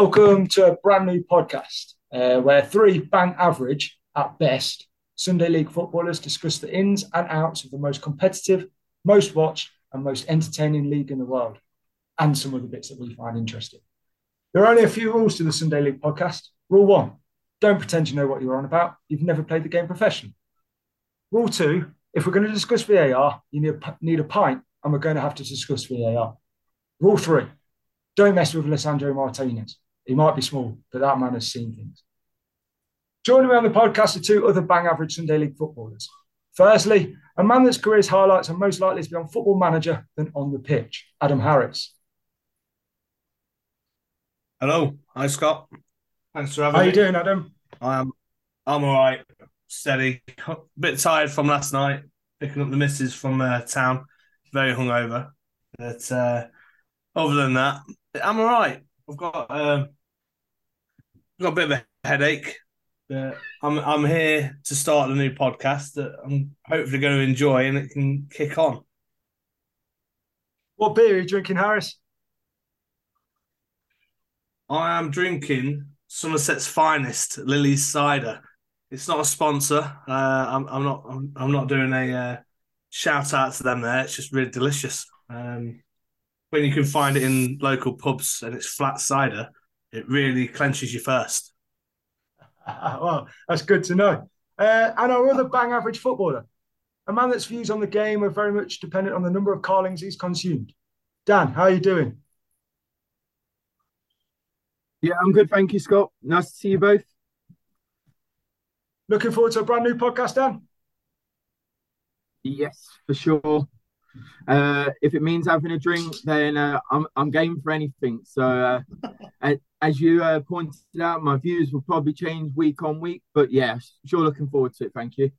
Welcome to a brand new podcast uh, where three bang average at best Sunday League footballers discuss the ins and outs of the most competitive, most watched, and most entertaining league in the world, and some of the bits that we find interesting. There are only a few rules to the Sunday League podcast. Rule one don't pretend you know what you're on about. You've never played the game professionally. Rule two if we're going to discuss VAR, you need a, need a pint, and we're going to have to discuss VAR. Rule three don't mess with Lisandro Martinez. He might be small, but that man has seen things. Joining me on the podcast are two other bang average Sunday League footballers. Firstly, a man that's career's highlights are most likely to be on football manager than on the pitch, Adam Harris. Hello, hi Scott. Thanks for having me. How me. you doing, Adam? I'm I'm all right, steady. A bit tired from last night, picking up the misses from uh, town. Very hungover, but uh, other than that, I'm all right. I've got um, got a bit of a headache. But I'm I'm here to start a new podcast that I'm hopefully going to enjoy and it can kick on. What beer are you drinking, Harris? I am drinking Somerset's finest Lilley's cider. It's not a sponsor. Uh, I'm, I'm not. I'm, I'm not doing a uh, shout out to them there. It's just really delicious. Um, when you can find it in local pubs and it's flat cider, it really clenches you first. well, that's good to know. Uh, and our other bang average footballer, a man that's views on the game are very much dependent on the number of carlings he's consumed. Dan, how are you doing? Yeah, I'm good. Thank you, Scott. Nice to see you both. Looking forward to a brand new podcast, Dan. Yes, for sure. Uh, if it means having a drink, then uh, I'm I'm game for anything. So, uh, a- as you uh, pointed out, my views will probably change week on week. But yeah, sure, looking forward to it. Thank you.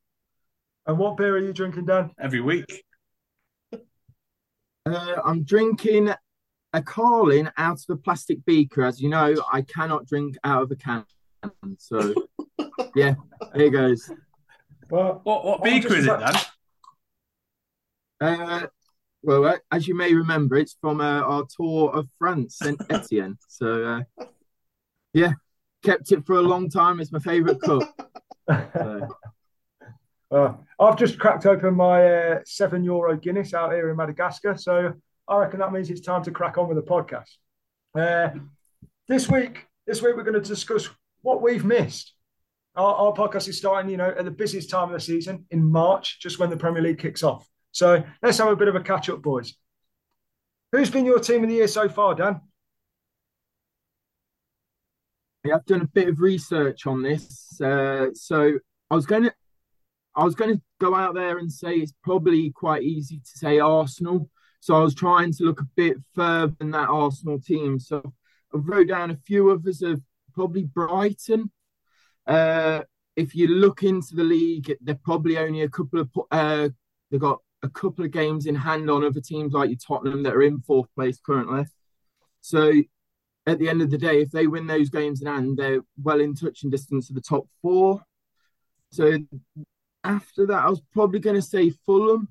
And what beer are you drinking, Dan? Every week. Uh, I'm drinking a Carlin out of a plastic beaker. As you know, I cannot drink out of a can. So, yeah, there goes. Well, What what beaker is it, Dan? Uh, well, as you may remember, it's from uh, our tour of France, Saint Etienne. So, uh, yeah, kept it for a long time. It's my favourite cup. So, uh, I've just cracked open my uh, seven euro Guinness out here in Madagascar. So I reckon that means it's time to crack on with the podcast. Uh, this week, this week we're going to discuss what we've missed. Our, our podcast is starting, you know, at the busiest time of the season in March, just when the Premier League kicks off. So let's have a bit of a catch up, boys. Who's been your team of the year so far, Dan? yeah, I've done a bit of research on this. Uh, so I was going to, I was going to go out there and say it's probably quite easy to say Arsenal. So I was trying to look a bit further than that Arsenal team. So I wrote down a few others of probably Brighton. Uh, if you look into the league, they're probably only a couple of uh, they've got a couple of games in hand on other teams like your Tottenham that are in fourth place currently. So at the end of the day, if they win those games in hand, they're well in touch and distance of the top four. So after that, I was probably going to say Fulham,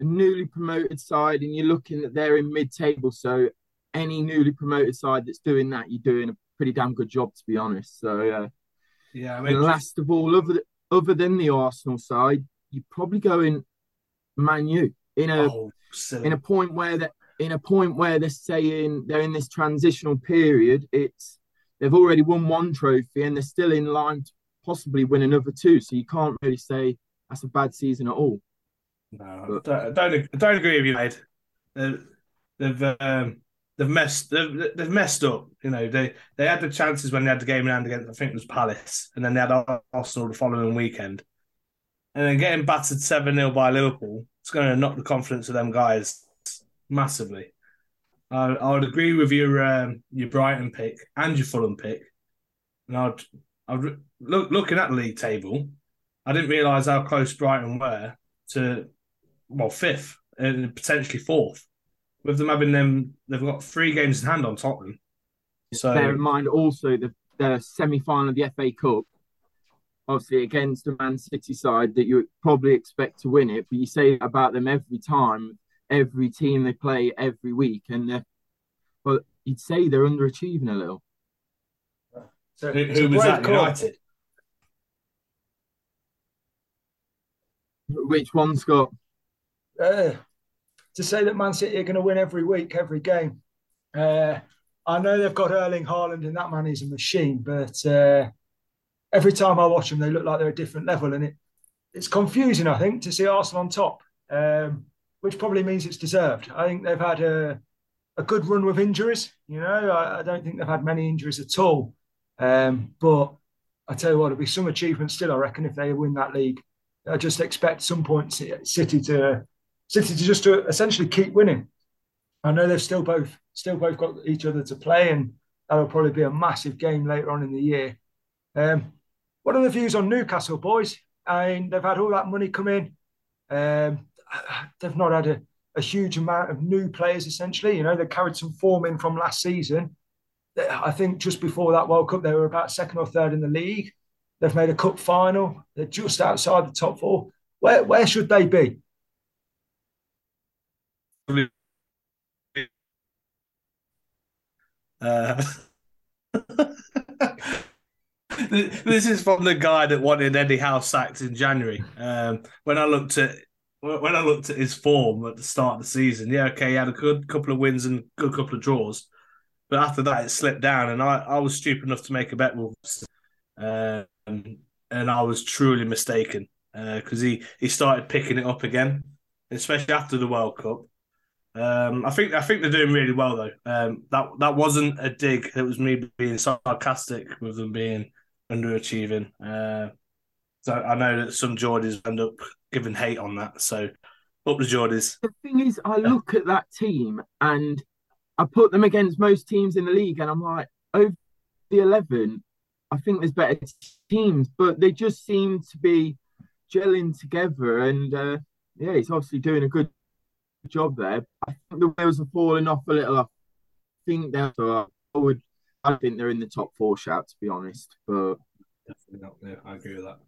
a newly promoted side, and you're looking at they're in mid-table. So any newly promoted side that's doing that, you're doing a pretty damn good job, to be honest. So uh, Yeah, I and mean, last of all, other other than the Arsenal side, you're probably going Man U in a oh, in a point where that in a point where they're saying they're in this transitional period. It's they've already won one trophy and they're still in line to possibly win another two. So you can't really say that's a bad season at all. No, I don't, don't, don't agree with you, mate. They've, they've, um, they've messed, they've, they've messed up. You know, they, they had the chances when they had the game in hand against, I think it was Palace, and then they had Arsenal the following weekend. And then getting battered 7 0 by Liverpool, it's going to knock the confidence of them guys massively. I, I would agree with your um, your Brighton pick and your Fulham pick. And I'd, I'd look, looking at the league table, I didn't realise how close Brighton were to well, fifth and potentially fourth. With them having them, they've got three games in hand on Tottenham. So Bear in mind also the, the semi final of the FA Cup, obviously against a Man City side that you probably expect to win it, but you say about them every time, every team they play every week, and well, you'd say they're underachieving a little. So, who, who was that? United. Which one, Scott? Uh, to say that Man City are going to win every week, every game. Uh, I know they've got Erling Haaland, and that man is a machine. But uh, every time I watch them, they look like they're a different level, and it it's confusing. I think to see Arsenal on top, um, which probably means it's deserved. I think they've had a a good run with injuries. You know, I, I don't think they've had many injuries at all. Um, but I tell you what, it'll be some achievement still. I reckon if they win that league, I just expect some point City to City to just to essentially keep winning. I know they've still both still both got each other to play, and that'll probably be a massive game later on in the year. Um, what are the views on Newcastle, boys? I mean, they've had all that money come in. Um, they've not had a, a, huge amount of new players, essentially. You know, they carried some form in from last season. I think just before that World Cup, they were about second or third in the league. They've made a cup final. They're just outside the top four. Where where should they be? Uh, this is from the guy that wanted Eddie Howe sacked in January. Um, when I looked at when I looked at his form at the start of the season, yeah, okay, he had a good couple of wins and good couple of draws, but after that it slipped down, and I, I was stupid enough to make a bet with, um, and I was truly mistaken because uh, he he started picking it up again, especially after the World Cup. Um, I think I think they're doing really well though. Um, that that wasn't a dig. It was me being sarcastic with them being underachieving. Uh, so I know that some Geordies end up giving hate on that. So up the Geordies. The thing is, I look at that team and I put them against most teams in the league, and I'm like, over the eleven, I think there's better teams, but they just seem to be gelling together. And uh, yeah, he's obviously doing a good job there. I think the wheels are falling off a little. I think they're. So I would. I think they're in the top four shout, to be honest. But definitely not there. I agree with that.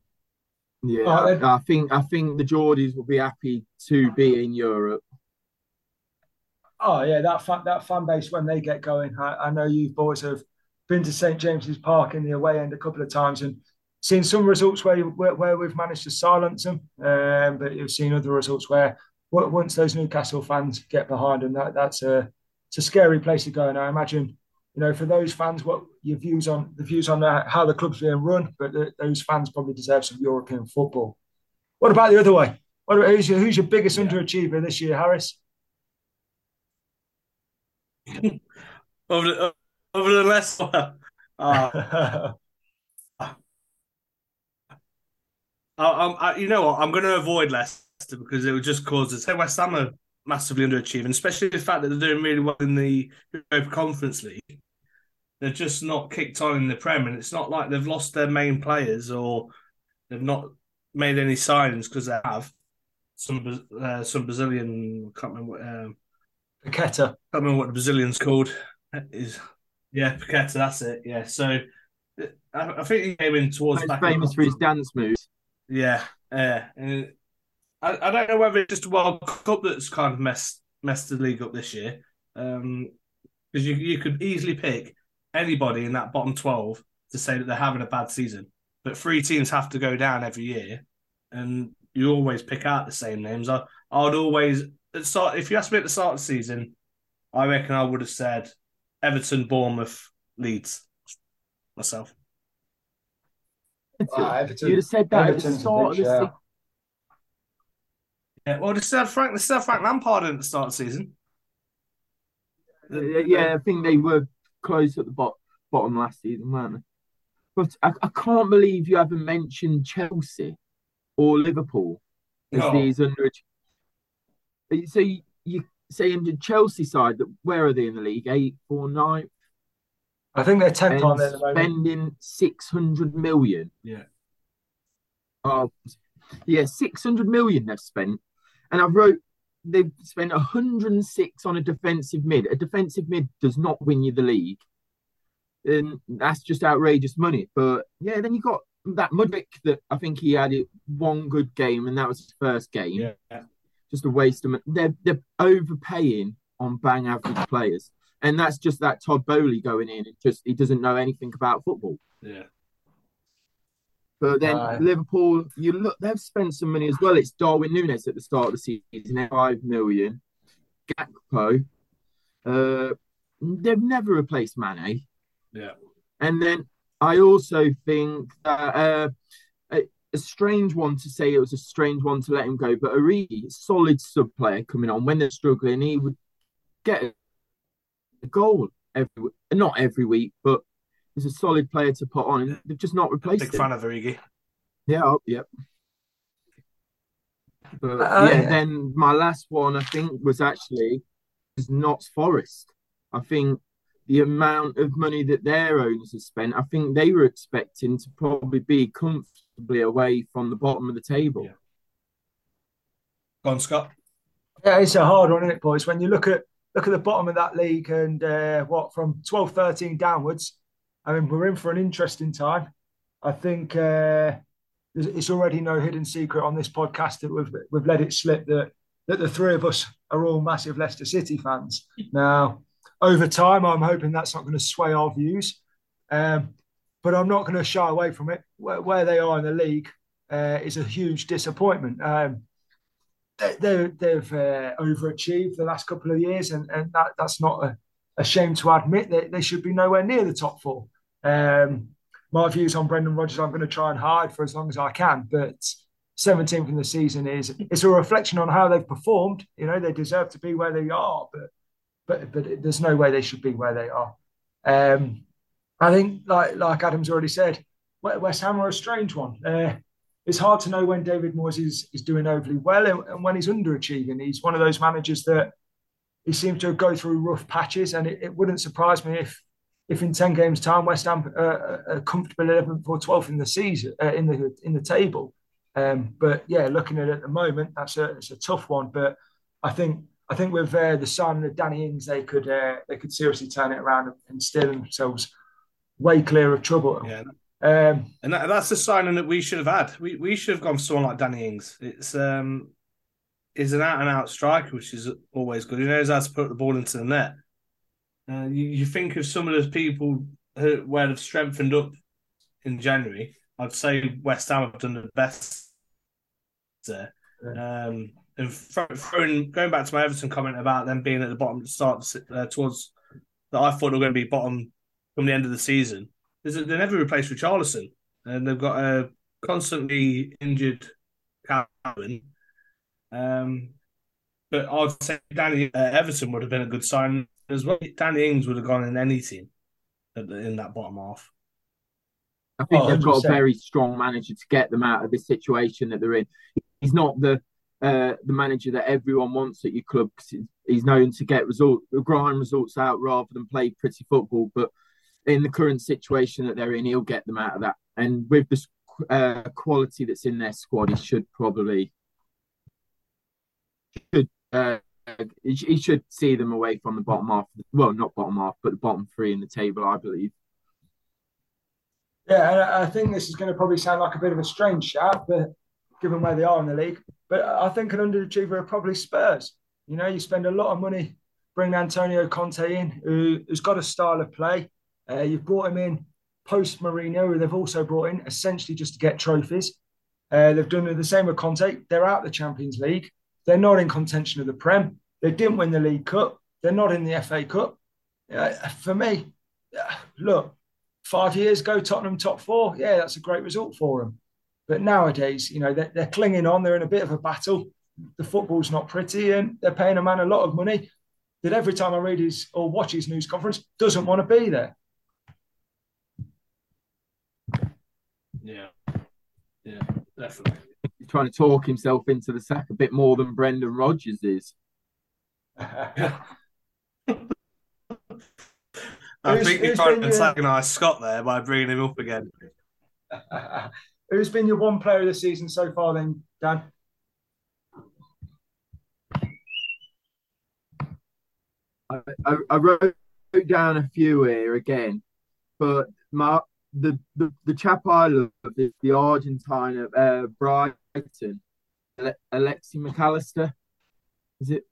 Yeah, oh, I, I think I think the Geordies will be happy to be in Europe. Oh yeah, that fan, that fan base when they get going. I, I know you boys have been to St James's Park in the away end a couple of times and seen some results where where, where we've managed to silence them, um, but you've seen other results where once those Newcastle fans get behind them, that that's a it's a scary place to go. And I imagine, you know, for those fans, what your views on the views on how the club's being run, but the, those fans probably deserve some European football. What about the other way? What about, who's, your, who's your biggest yeah. underachiever this year, Harris? over the over the last uh, I, I, I, you know what? I'm going to avoid Leicester because it would just cause us. Hey, West Ham massively underachieving, especially the fact that they're doing really well in the Europa Conference League. They've just not kicked on in the Prem, and it's not like they've lost their main players or they've not made any signings because they have some uh, some Brazilian. I can't remember what. Um, Paqueta. Can't remember what the Brazilian's called. Is yeah, Paqueta. That's it. Yeah. So I, I think he came in towards. He's famous for his dance moves. Yeah. Yeah. And I, I don't know whether it's just a World Cup that's kind of messed messed the league up this year. Um, because you you could easily pick anybody in that bottom twelve to say that they're having a bad season, but three teams have to go down every year, and you always pick out the same names. I I would always start if you asked me at the start of the season, I reckon I would have said Everton, Bournemouth, Leeds, myself. Everton, You'd have said that Everton's at the start of the season. Yeah, well, they still had Frank, they still had Frank Lampard in at the start of the season. Yeah, I think they were close at the bottom, bottom last season, weren't they? But I, I can't believe you haven't mentioned Chelsea or Liverpool as no. these under. So you, you say in the Chelsea side that where are they in the league? Eight, four, nine. I think they're tenth on there. Spending six hundred million. Yeah. Oh, yeah, six hundred million they've spent and I wrote they've spent 106 on a defensive mid. A defensive mid does not win you the league. And that's just outrageous money. But yeah, then you got that Mudryk that I think he had it one good game and that was his first game. Yeah. Just a waste of money. They're, they're overpaying on bang average players, and that's just that Todd Boehly going in. It just he doesn't know anything about football. Yeah. But then uh, Liverpool, you look, they've spent some money as well. It's Darwin Núñez at the start of the season, five million. Gakpo, uh, they've never replaced Mane. Yeah. And then I also think that uh, a, a, strange one to say it was a strange one to let him go, but a really solid sub player coming on when they're struggling, he would get a goal every not every week, but he's a solid player to put on, and they've just not replaced Big him. fan of Origi. Yeah, oh, yep. But uh, yeah, then my last one I think was actually was Notts Forest. I think the amount of money that their owners have spent, I think they were expecting to probably be comfortably away from the bottom of the table. Yeah. Go on, Scott. Yeah, it's a hard one, isn't it, boys? When you look at look at the bottom of that league and uh, what from 12, 13 downwards, I mean, we're in for an interesting time. I think uh, it's already no hidden secret on this podcast that we've we've let it slip that that the three of us are all massive Leicester City fans. Now, over time, I'm hoping that's not going to sway our views, um, but I'm not going to shy away from it. Where, where they are in the league uh, is a huge disappointment. Um, they, have uh, overachieved the last couple of years, and, and that, that's not a, a shame to admit. They, they should be nowhere near the top four. Um, my views on Brendan Rodgers, I'm going to try and hide for as long as I can, but 17th in the season is it's a reflection on how they've performed. You know, they deserve to be where they are, but but but there's no way they should be where they are. Um, I think, like like Adam's already said, West Ham are a strange one. Uh, it's hard to know when David Moyes is, is doing overly well and, and, when he's underachieving. He's one of those managers that he seems to go through rough patches, and it, it wouldn't surprise me if if in ten games' time West Ham uh, are comfortable 11th or 12th in the season uh, in the in the table. Um, but yeah, looking at it at the moment, that's a it's a tough one. But I think I think with uh, the signing of Danny Ings, they could uh, they could seriously turn it around and steer themselves way clear of trouble. Yeah. Um, and that, that's a signing that we should have had. We we should have gone for someone like Danny Ings. It's um, is an out and out striker, which is always good. He knows how to put the ball into the net. Uh, you, you think of some of those people who where they've strengthened up in January. I'd say West Ham have done the best there. Um, and throwing, going back to my Everton comment about them being at the bottom to start uh, towards that I thought they were going to be bottom from the end of the season. They never replaced Richarlison, and they've got a constantly injured Calvin. Um, but I'd say Danny uh, Everton would have been a good sign as well. Danny Ings would have gone in any team in that bottom half. I think oh, they've got a very strong manager to get them out of the situation that they're in. He's not the uh, the manager that everyone wants at your club because he's known to get result grind results out rather than play pretty football. But in the current situation that they're in, he'll get them out of that. And with the uh, quality that's in their squad, he should probably should uh, he should see them away from the bottom half. Well, not bottom half, but the bottom three in the table, I believe. Yeah, I think this is going to probably sound like a bit of a strange shout, but given where they are in the league, but I think an underachiever are probably Spurs. You know, you spend a lot of money bring Antonio Conte in, who, has got a style of play. Uh, you've brought him in post Mourinho, who they've also brought in essentially just to get trophies. Uh, they've done the same with Conte. They're out the Champions League. They're not in contention of the Prem. They didn't win the League Cup. They're not in the FA Cup. Uh, for me, uh, look, five years ago, Tottenham top four. Yeah, that's a great result for them. But nowadays, you know, they're, they're clinging on. They're in a bit of a battle. The football's not pretty, and they're paying a man a lot of money that every time I read his or watch his news conference doesn't want to be there. Yeah, yeah, definitely. He's trying to talk himself into the sack a bit more than Brendan Rodgers is. I think he's trying to antagonise Scott there by bringing him up again. Who's been your one player of the season so far, then, Dan? I, I, I wrote down a few here again, but my the the, the chap I love is the Argentine of uh, Brighton, Alexi McAllister. Is it?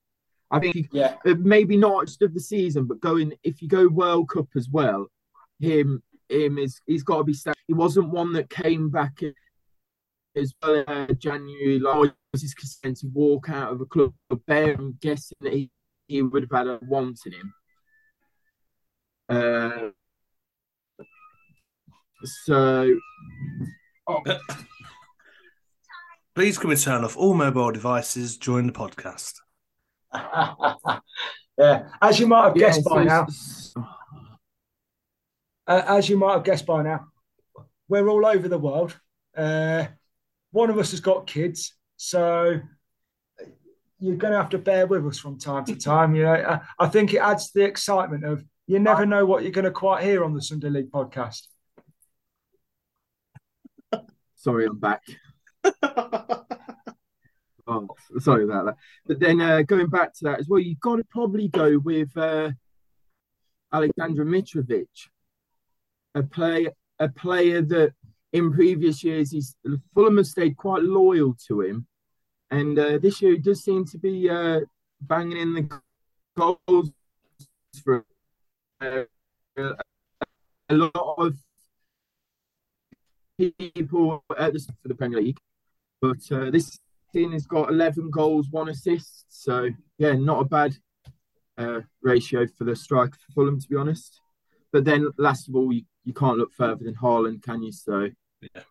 I think Yeah. uh, maybe not just of the season, but going if you go World Cup as well, him him is he's got to be. sta- He wasn't one that came back as well uh, January. Like was his consent to walk out of a club. There, I'm guessing that he, he would have had a want in him. Uh, so Please can we turn off all mobile devices during the podcast? yeah, as you might have yeah, guessed by now, uh, as you might have guessed by now, we're all over the world. Uh, one of us has got kids, so you're going to have to bear with us from time to time. You know, I, I think it adds to the excitement of you never know what you're going to quite hear on the Sunday League podcast. Sorry, I'm back. Oh, sorry about that. But then uh, going back to that as well, you've got to probably go with uh, Alexander Mitrovic, a player, a player that in previous years he's Fulham have stayed quite loyal to him, and uh, this year he does seem to be uh, banging in the goals for uh, a lot of people at the for the Premier League. But uh, this team has got 11 goals, one assist. So, yeah, not a bad uh, ratio for the striker for Fulham, to be honest. But then, last of all, you, you can't look further than Haaland, can you? So, Yeah.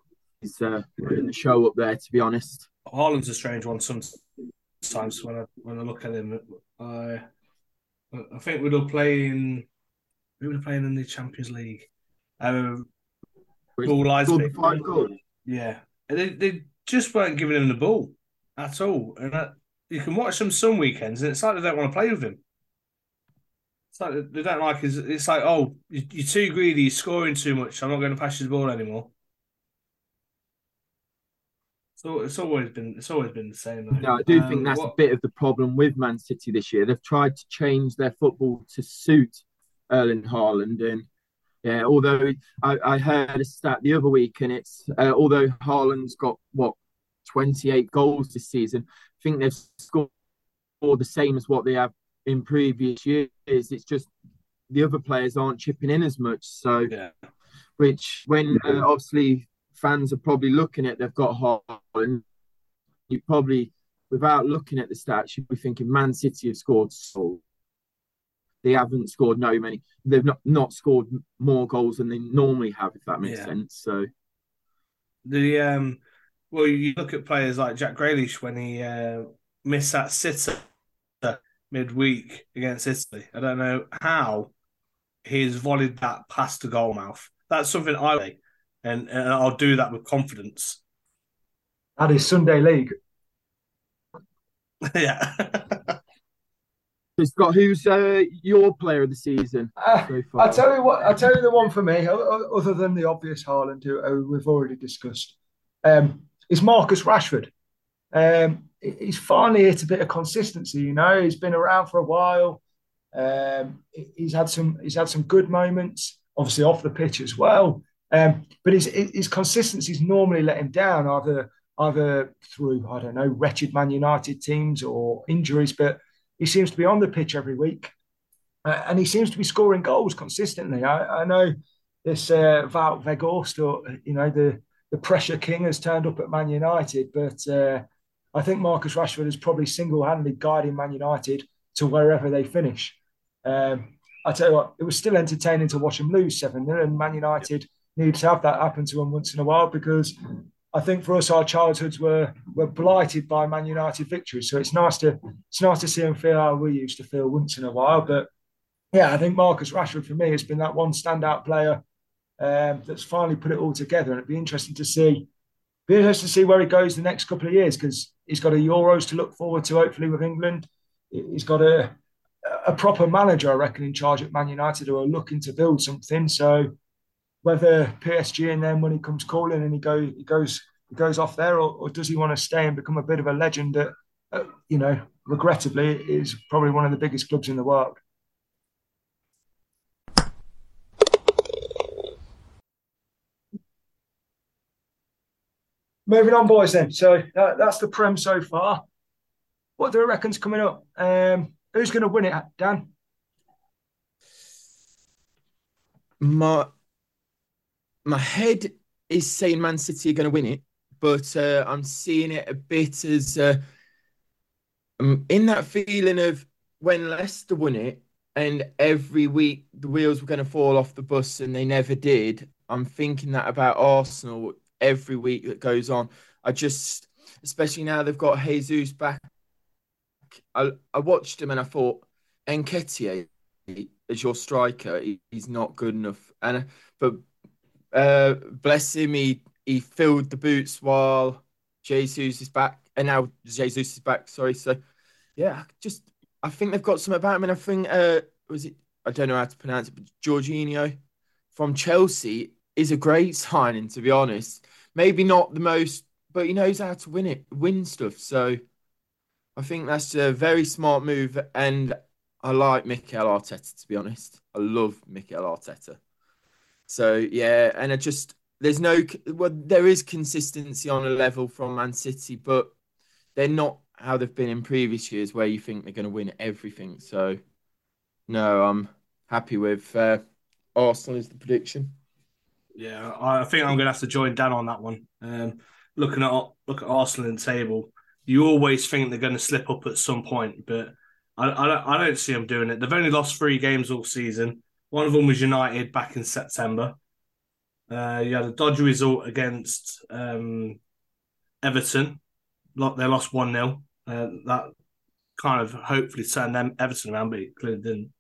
he's uh, putting the show up there, to be honest. Haaland's a strange one sometimes when I when I look at him. I I think we'd all playing. We were playing in the Champions League. Um, He's Paul scored Isaac. five goals. Yeah, they they just weren't giving him the ball at all, and that, you can watch them some weekends, and it's like they don't want to play with him. It's like they don't like his. It's like, oh, you- you're too greedy, you're scoring too much. I'm not going to pass you the ball anymore. So it's always been it's always been the same. Though. No, I do Um, think that's what- a bit of the problem with Man City this year. They've tried to change their football to suit Erling Haaland, and yeah, although I, I heard a stat the other week, and it's uh, although Haaland's got what 28 goals this season, I think they've scored the same as what they have in previous years. It's just the other players aren't chipping in as much. So, Yeah. which when uh, obviously fans are probably looking at they've got Haaland, you probably without looking at the stats, you'd be thinking Man City have scored so they haven't scored no many. They've not, not scored more goals than they normally have, if that makes Yeah. sense. So The um, well, you look at players like Jack Grealish when he uh, missed that sitter midweek against Italy. I don't know how he's volleyed that past the goal mouth. That's something I like, and, and I'll do that with confidence. That is Sunday League. yeah. So Scott, who's uh, your player of the season Uh. I'll tell you what. I'll tell you the one for me, o- o- other than the obvious Haaland, who, who we've already discussed, um, is Marcus Rashford. Um, he's finally hit a bit of consistency. You know, he's been around for a while. Um, he's had some. He's had some good moments, obviously off the pitch as well. Um, but his his consistency's normally let him down, either either through I don't know wretched Man United teams or injuries. But he seems to be on the pitch every week. Uh, and he seems to be scoring goals consistently. I, I know this uh, Weghorst, or you know the the pressure king, has turned up at Man United, but uh, I think Marcus Rashford is probably single-handedly guiding Man United to wherever they finish. Um, I tell you what, it was still entertaining to watch them lose seven 0 and Man United need to have that happen to them once in a while because I think for us, our childhoods were were blighted by Man United victories. So it's nice to it's nice to see them feel how we used to feel once in a while. But yeah, I think Marcus Rashford for me has been that one standout player um, that's finally put it all together, and it'd be interesting to see. Be interesting to see where he goes the next couple of years because he's got a Euros to look forward to, hopefully with England. He's got a a proper manager, I reckon, in charge at Man United who are looking to build something. So whether PSG and then when he comes calling and he go he goes he goes off there, or, or does he want to stay and become a bit of a legend that, uh, you know, regrettably is probably one of the biggest clubs in the world. Moving on, boys. Then, so that, that's the prem so far. What do you reckon's coming up? Um, who's going to win it, Dan? My my head is saying Man City are going to win it, but uh, I'm seeing it a bit as uh, I'm in that feeling of when Leicester won it, and every week the wheels were going to fall off the bus, and they never did. I'm thinking that about Arsenal every week that goes on. I just, especially now they've got Jesus back. I, I watched him and I thought, Nketiah as your striker, he, he's not good enough. And but uh, bless him, he he filled the boots while Jesus is back, and now Jesus is back. Sorry, so yeah, just I think they've got something about him, and I think uh, was it? I don't know how to pronounce it, but Jorginho from Chelsea is a great signing. To be honest, maybe not the most, but he knows how to win it, win stuff. So I think that's a very smart move, and I like Mikel Arteta. To be honest, I love Mikel Arteta. So yeah, and I just there's no well there is consistency on a level from Man City, but they're not how they've been in previous years where you think they're going to win everything. So no, I'm happy with uh, Arsenal is the prediction. Yeah, I think I'm going to have to join Dan on that one. Um, looking at look at Arsenal in the table, you always think they're going to slip up at some point, but I, I, don't, I don't see them doing it. They've only lost three games all season. One of them was United back in September. Uh, you had a dodgy result against um, Everton. They lost 1 0. Uh, that kind of hopefully turned them Everton around, but it clearly didn't.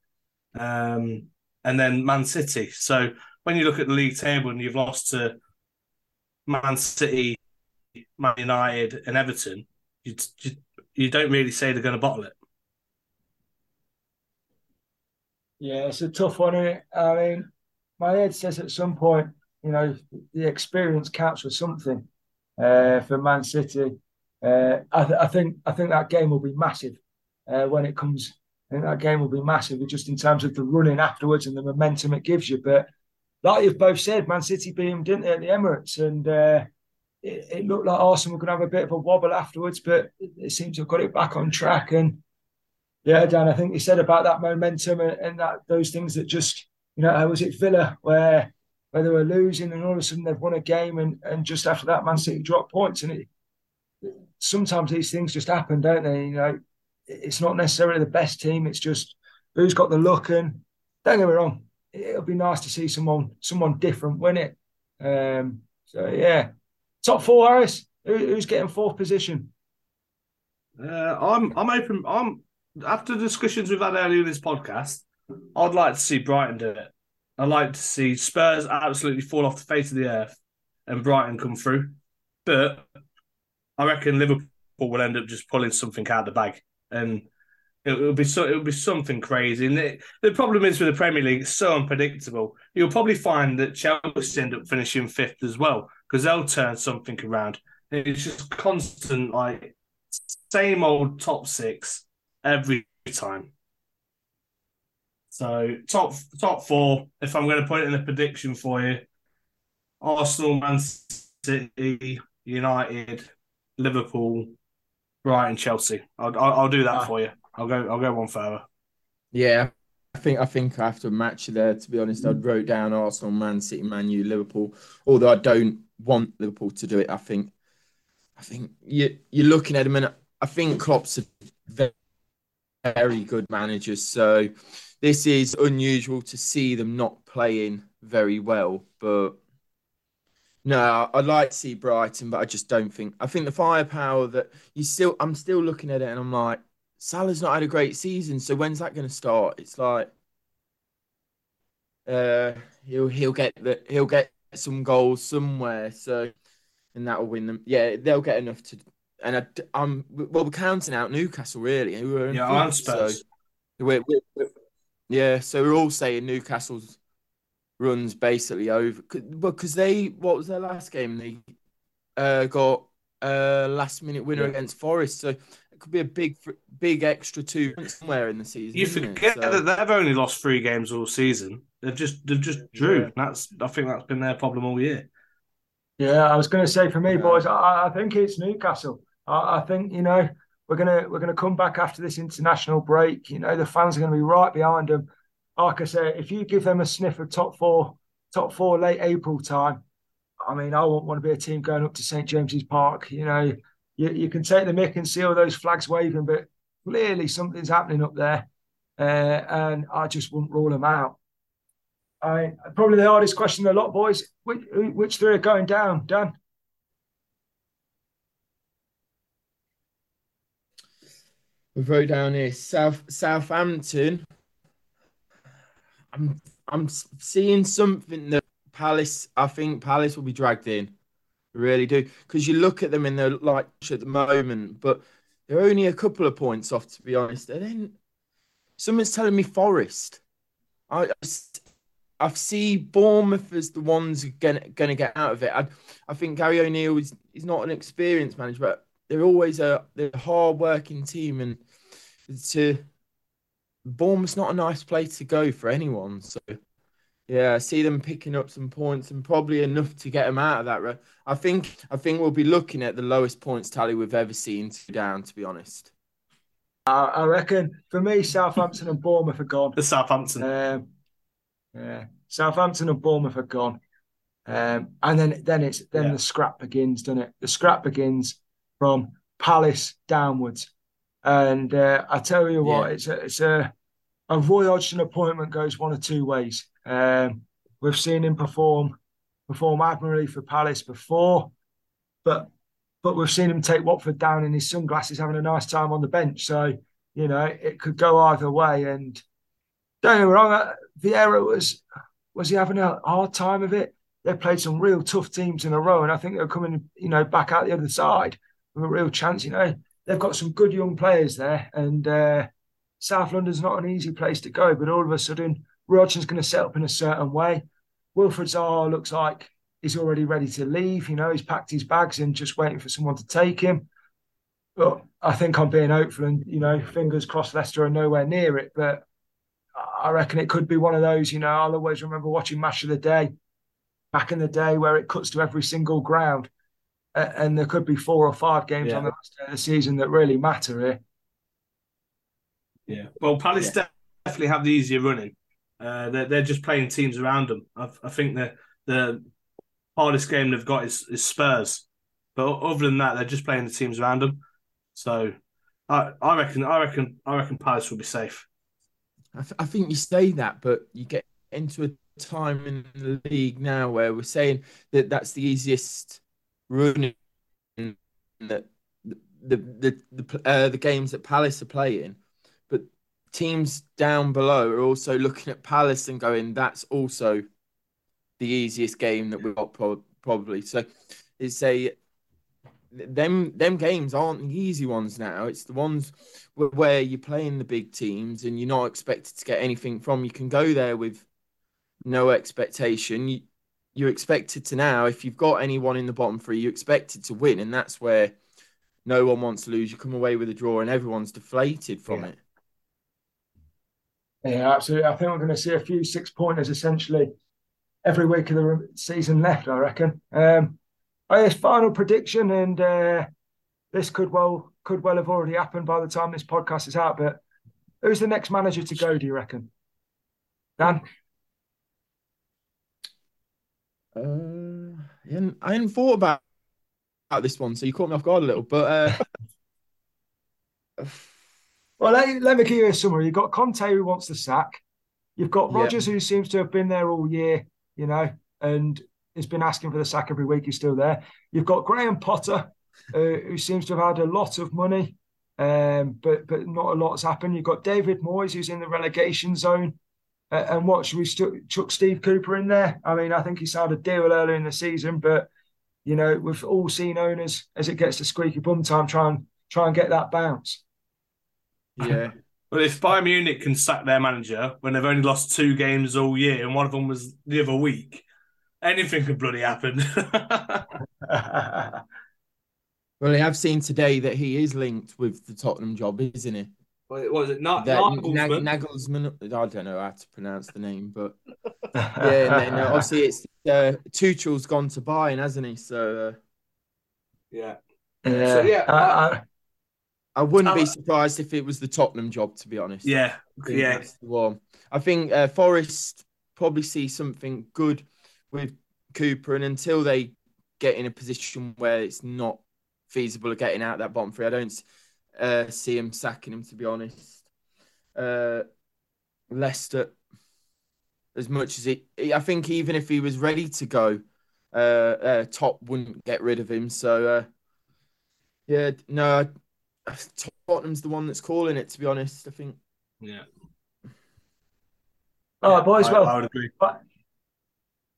Um, and then Man City. So when you look at the league table and you've lost to Man City, Man United, and Everton, you, you, you don't really say they're going to bottle it. Yeah, it's a tough one. I mean, my head says at some point, you know, the experience counts for something uh, for Man City. Uh, I, th- I, think I think that game will be massive uh, when it comes. I think that game will be massive, just in terms of the running afterwards and the momentum it gives you. But like you've both said, Man City beat them, didn't they, at the Emirates, and uh, it, it, looked like Arsenal were going to have a bit of a wobble afterwards, but it, seems to have got it back on track. And yeah, Dan, I think you said about that momentum and, and that those things that just, you know, was it Villa where where they were losing and all of a sudden they've won a game and, and just after that Man City dropped points and it sometimes these things just happen, don't they? You know, it's not necessarily the best team. It's just who's got the look. And don't get me wrong, it'll be nice to see someone someone different win it. Um, so yeah, top four, Harris. Who, who's getting fourth position? Uh, I'm I'm open. I'm after discussions we've had earlier in this podcast, I'd like to see Brighton do it. I'd like to see Spurs absolutely fall off the face of the earth and Brighton come through. But I reckon Liverpool will end up just pulling something out of the bag, and it will be so it will be something crazy. And it, the problem is with the Premier League, it's so unpredictable. You'll probably find that Chelsea end up finishing fifth as well because they'll turn something around. It's just constant, like same old top six every time. So top top four. If I'm going to put it in a prediction for you, Arsenal, Man City, United, Liverpool, Brighton, Chelsea. I'll, I'll, I'll do that ah. for you. I'll go. I'll go one further. Yeah, I think I think I have to match there. To be honest, I mm. wrote down Arsenal, Man City, Man U, Liverpool. Although I don't want Liverpool to do it, I think I think you you're looking at them, and I think Klopp's a very, very good manager. So this is unusual to see them not playing very well, but no, I'd like to see Brighton, but I just don't think. I think the firepower that you still, I'm still looking at it, and I'm like, Salah's not had a great season, so when's that going to start? It's like, uh, he'll he'll get the he'll get some goals somewhere, so and that will win them. Yeah, they'll get enough to. And I, I'm well, we're counting out Newcastle really. Who are yeah, Spurs. So we're, we're, we're, yeah, so we're all saying Newcastle's runs basically over because they what was their last game they uh, got a last minute winner yeah. against Forest so it could be a big big extra two somewhere in the season you forget so, that they've only lost three games all season they've just they've just drew yeah. that's I think that's been their problem all year yeah I was going to say for me boys I, I think it's Newcastle I, I think you know we're gonna we're gonna come back after this international break. You know, the fans are gonna be right behind them. Like I said, if you give them a sniff of top four, top four late April time, I mean, I won't want to be a team going up to St James's Park. You know, you, you can take the mick and see all those flags waving, but clearly something's happening up there, uh, and I just wouldn't rule them out. I probably the hardest question a lot, boys. Which, which three are going down, Dan? We wrote down here South Southampton. I'm I'm seeing something that Palace. I think Palace will be dragged in. Really do because you look at them in the light at the moment, but they're only a couple of points off. To be honest, and then someone's telling me Forest. I I see Bournemouth as the ones going to get out of it. I, I think Gary O'Neill is, is not an experienced manager, but they're always a they're a hard working team, and to Bournemouth's not a nice place to go for anyone. So yeah, I see them picking up some points and probably enough to get them out of that. I think I think we'll be looking at the lowest points tally we've ever seen down. To be honest. I reckon for me, Southampton and Bournemouth are gone. The Southampton. Um, yeah, Southampton and Bournemouth are gone, um, and then then it's then yeah. the scrap begins, doesn't it? The scrap begins from Palace downwards, and uh, I tell you what, yeah. it's a it's a a Roy Hodgson appointment goes one of two ways. Um, we've seen him perform perform admirably for Palace before, but but we've seen him take Watford down in his sunglasses, having a nice time on the bench. So you know it could go either way, and don't get me wrong, uh, Vieira was was he having a hard time of it? They played some real tough teams in a row, and I think they're coming, you know, back out the other side with a real chance. You know, they've got some good young players there, and uh, South London's not an easy place to go. But all of a sudden, Rodgers going to set up in a certain way. Wilfried Zaha looks like he's already ready to leave. You know, he's packed his bags and just waiting for someone to take him. But I think I'm being hopeful, and you know, fingers crossed, Leicester are nowhere near it. But I reckon it could be one of those, you know, I'll always remember watching Match of the Day back in the day where it cuts to every single ground. Uh, and there could be four or five games yeah. on the last day of the season that really matter here. Yeah. Well, Palace yeah. definitely have the easier running. Uh, they're, they're just playing teams around them. I, I think the the hardest game they've got is, is Spurs. But other than that, they're just playing the teams around them. So I, I reckon I reckon I reckon Palace will be safe. I, th- I think you say that, but you get into a time in the league now where we're saying that that's the easiest running that the the the uh, the games that Palace are playing, teams down below are also looking at Palace and going, "That's also the easiest game that we've got pro- probably." So it's a them them games aren't the easy ones now. It's the ones where you're playing the big teams and you're not expected to get anything from. You can go there with no expectation. You, you're expected to now, if you've got anyone in the bottom three, you're expected to win, and that's where no one wants to lose. You come away with a draw, and everyone's deflated from yeah. it. Yeah, absolutely. I think we're going to see a few six pointers essentially every week of the season left. I reckon. Um, I guess final prediction, and uh, this could well could well have already happened by the time this podcast is out. But who's the next manager to go? Do you reckon, Dan? Uh, I hadn't, I hadn't thought about, about this one, so you caught me off guard a little. But uh... well, let, let me give you a summary. You've got Conte who wants the sack. You've got Rodgers who seems to have been there all year, you know, and has been asking for the sack every week. He's still there. You've got Graham Potter, uh, who seems to have had a lot of money, um, but but not a lot's happened. You've got David Moyes, who's in the relegation zone. Uh, and what should we st- chuck Steve Cooper in there? I mean, I think he signed a deal earlier in the season, but you know, we've all seen owners as it gets to squeaky bum time try and try and get that bounce. Yeah. Well, if Bayern Munich can sack their manager when they've only lost two games all year, and one of them was the other week, anything could bloody happen. well, I have seen today that he is linked with the Tottenham job, isn't he? What was it? Not Nagelsmann. Nagelsmann. I don't know how to pronounce the name, but yeah. And then uh, obviously it's uh, Tuchel's gone to Bayern, hasn't he? So uh... yeah. Yeah. So, yeah. I, I, I wouldn't be surprised if it was the Tottenham job, to be honest. Yeah, yeah. Well, I think uh, Forest probably see something good with Cooper, and until they get in a position where it's not feasible of getting out that bottom three, I don't uh, see him sacking him. To be honest, uh, Leicester, as much as he, I think even if he was ready to go, uh, uh Top wouldn't get rid of him. So, uh, yeah, no, Tottenham's the one that's calling it. To be honest, I think. Yeah. All right, boys. I, well, I would agree. By,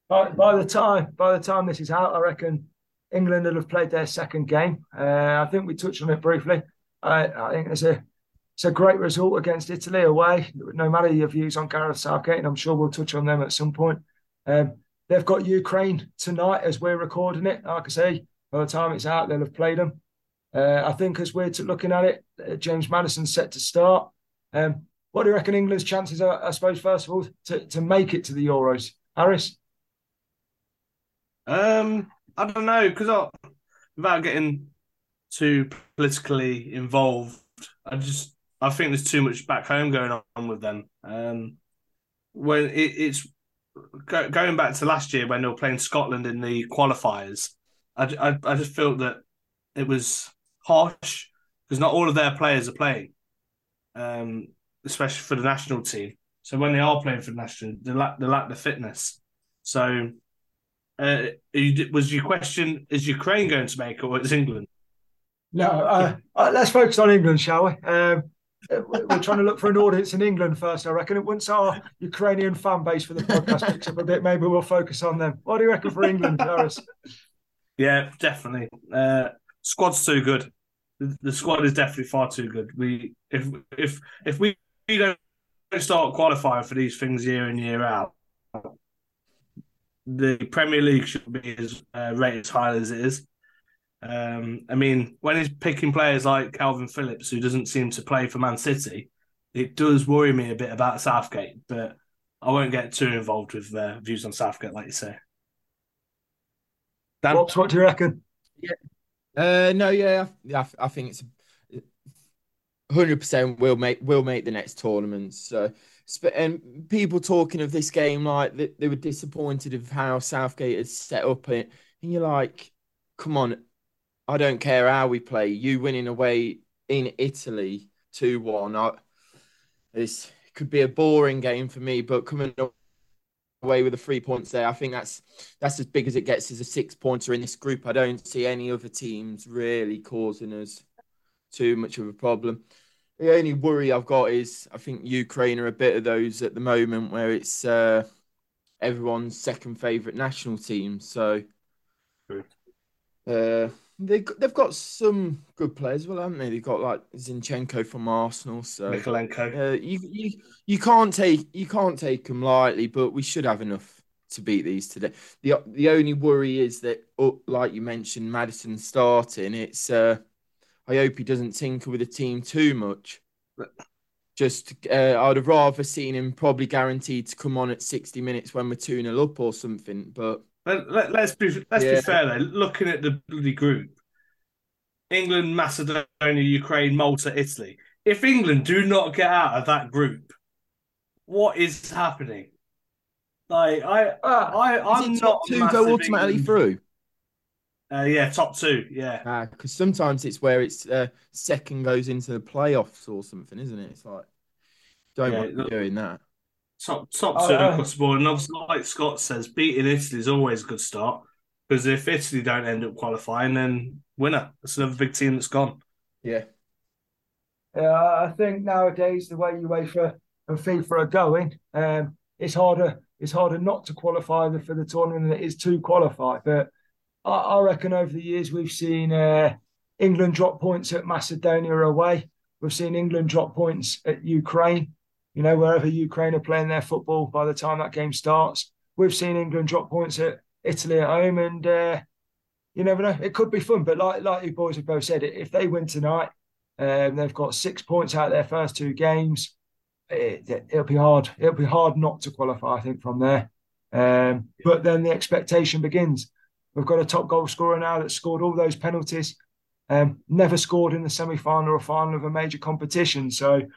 by, by the time by the time this is out, I reckon England will have played their second game. Uh, I think we touched on it briefly. I, I think it's a it's a great result against Italy away. No matter your views on Gareth Southgate, and I'm sure we'll touch on them at some point. Um, they've got Ukraine tonight as we're recording it. Like I say, by the time it's out, they'll have played them. Uh, I think as we're looking at it, uh, James Maddison's set to start. Um, what do you reckon England's chances are, I suppose, first of all, to, to make it to the Euros? Harris? Um, I don't know, because without getting too politically involved, I just I think there's too much back home going on with them. Um, when it, it's go, going back to last year when they were playing Scotland in the qualifiers, I, I, I just felt that it was harsh because not all of their players are playing, um, especially for the national team. So when they are playing for the national, they lack they lack the fitness. So, uh, was your question: Is Ukraine going to make it, or is England? No, uh, uh, let's focus on England, shall we? Um, we're trying to look for an audience in England first, I reckon. Once our Ukrainian fan base for the podcast picks up a bit, maybe we'll focus on them. What do you reckon for England, Harris? Yeah, definitely. Uh, squad's too good. The, the, squad is definitely far too good. We if if if we, we don't start qualifying for these things year in year out, the Premier League should be as uh, rated as high as it is. Um, I mean, when he's picking players like Kalvin Phillips, who doesn't seem to play for Man City, it does worry me a bit about Southgate. But I won't get too involved with uh, views on Southgate, like you say. Dan? What, what do you reckon? Yeah. Uh, no, yeah, I, I think it's hundred percent will make will make the next tournament. So, and people talking of this game like they, they were disappointed of how Southgate had set up it, and you're like, come on, I don't care how we play. You winning away in Italy two one, this could be a boring game for me, but coming away with the three points there, I think that's that's as big as it gets as a six pointer in this group. I don't see any other teams really causing us too much of a problem. The only worry I've got is I think Ukraine are a bit of those at the moment where it's uh, everyone's second favourite national team. So, uh, they they've got some good players, well, haven't they? They've got like Zinchenko from Arsenal, so Mykolenko. Uh, you you you can't take you can't take them lightly, but we should have enough to beat these today. the The only worry is that, oh, like you mentioned, Maddison starting. It's uh, I hope he doesn't tinker with the team too much. Just uh, I'd have rather seen him probably guaranteed to come on at sixty minutes when we're two 0 up or something, but. Let, us be let's yeah. be fair though. Looking at the bloody group, England, Macedonia, Ukraine, Malta, Italy. If England do not get out of that group, what is happening? Like I, uh, I, I'm not two go automatically England... through. Uh, yeah, top two. Yeah, because uh, sometimes it's where it's uh, second goes into the playoffs or something, isn't it? It's like don't yeah, want to be doing that top top oh, two uh, across the board. And obviously, like Scott says, beating Italy is always a good start because if Italy don't end up qualifying, then winner. That's another big team that's gone. Yeah. Yeah, I think nowadays the way UEFA and FIFA are going, um, it's harder. It's harder not to qualify for the tournament than it is to qualify. But I, I reckon over the years we've seen uh, England drop points at Macedonia away. We've seen England drop points at Ukraine you know, wherever Ukraine are playing their football by the time that game starts. We've seen England drop points at Italy at home, and uh, you never know. It could be fun, but like like you boys have both said, if they win tonight, um, they've got six points out of their first two games. It, will be hard. It'll be hard not to qualify, I think, from there. Um, but then the expectation begins. We've got a top goal scorer now that scored all those penalties. um, never scored in the semi final or final of a major competition. So, you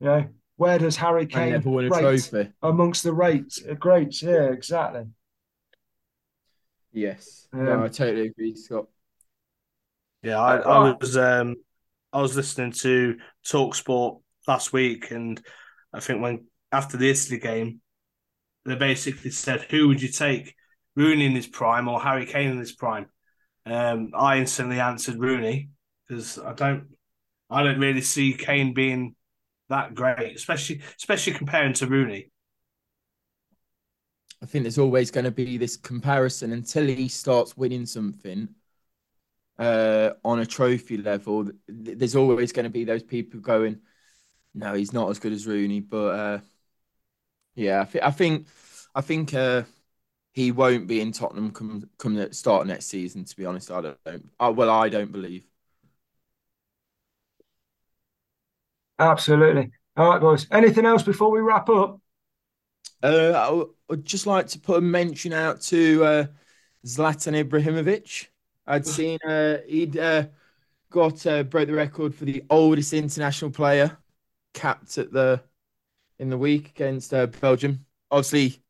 know, where does Harry Kane never won a rate trophy. amongst the rates? Uh, greats, yeah, exactly. Yes, Um, no, I totally agree, Scott. Yeah, I, I was um I was listening to Talk Sport last week, and I think when after the Italy game, they basically said, "Who would you take, Rooney in his prime or Harry Kane in his prime?" Um, I instantly answered Rooney because I don't, I don't really see Kane being that great, especially especially comparing to Rooney. I think there's always going to be this comparison until he starts winning something uh, on a trophy level. There's always going to be those people going, "No, he's not as good as Rooney." But uh, yeah, I, thi- I think I think uh, he won't be in Tottenham come come start next season. To be honest, I don't. Uh, well, I don't believe. Absolutely. All right, boys. Anything else before we wrap up? Uh, I'd just like to put a mention out to uh, Zlatan Ibrahimovic. I'd seen uh, he'd uh, got uh, broke the record for the oldest international player capped at the in the week against uh, Belgium. Obviously,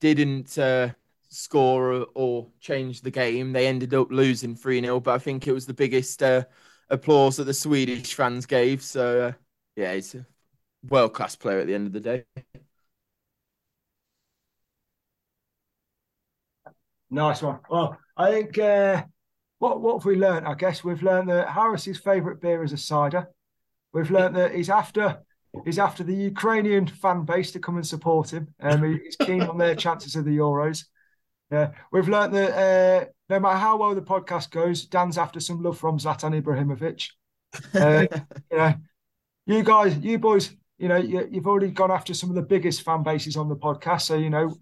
didn't uh, score or, or change the game. They ended up losing three 0 but I think it was the biggest uh, applause that the Swedish fans gave. So uh, yeah, he's a world class player at the end of the day. Nice one. Well, I think uh, what what have we learned? I guess we've learned that Harris's favourite beer is a cider. We've learned that he's after he's after the Ukrainian fan base to come and support him. Um, he's keen on their chances of the Euros. Yeah, we've learned that uh, no matter how well the podcast goes, Dan's after some love from Zlatan Ibrahimovic. Uh, you know, you guys, you boys, you know, you, you've already gone after some of the biggest fan bases on the podcast. So you know,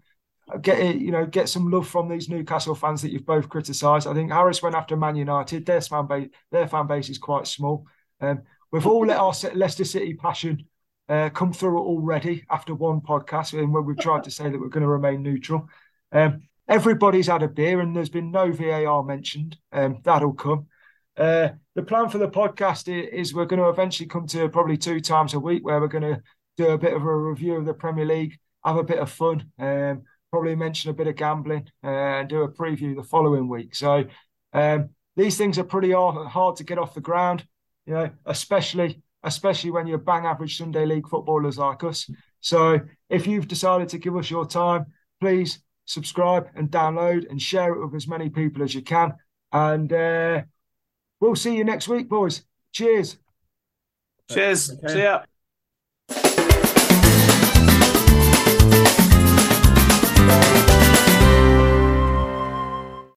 get it, you know, get some love from these Newcastle fans that you've both criticised. I think Harris went after Man United. Their fan base, their fan base is quite small. Um, we've all let our Leicester City passion uh, come through already after one podcast, and when we've tried to say that we're going to remain neutral. Um, everybody's had a beer, and there's been no VAR mentioned. Um, that'll come. Uh, the plan for the podcast i- is we're going to eventually come to probably two times a week where we're going to do a bit of a review of the Premier League, have a bit of fun, um, probably mention a bit of gambling, uh, and do a preview the following week. So um, these things are pretty hard, hard to get off the ground, you know, especially especially when you're bang average Sunday league footballers like us. So if you've decided to give us your time, please subscribe and download and share it with as many people as you can. And uh, we'll see you next week, boys. Cheers. Cheers. Okay. See ya.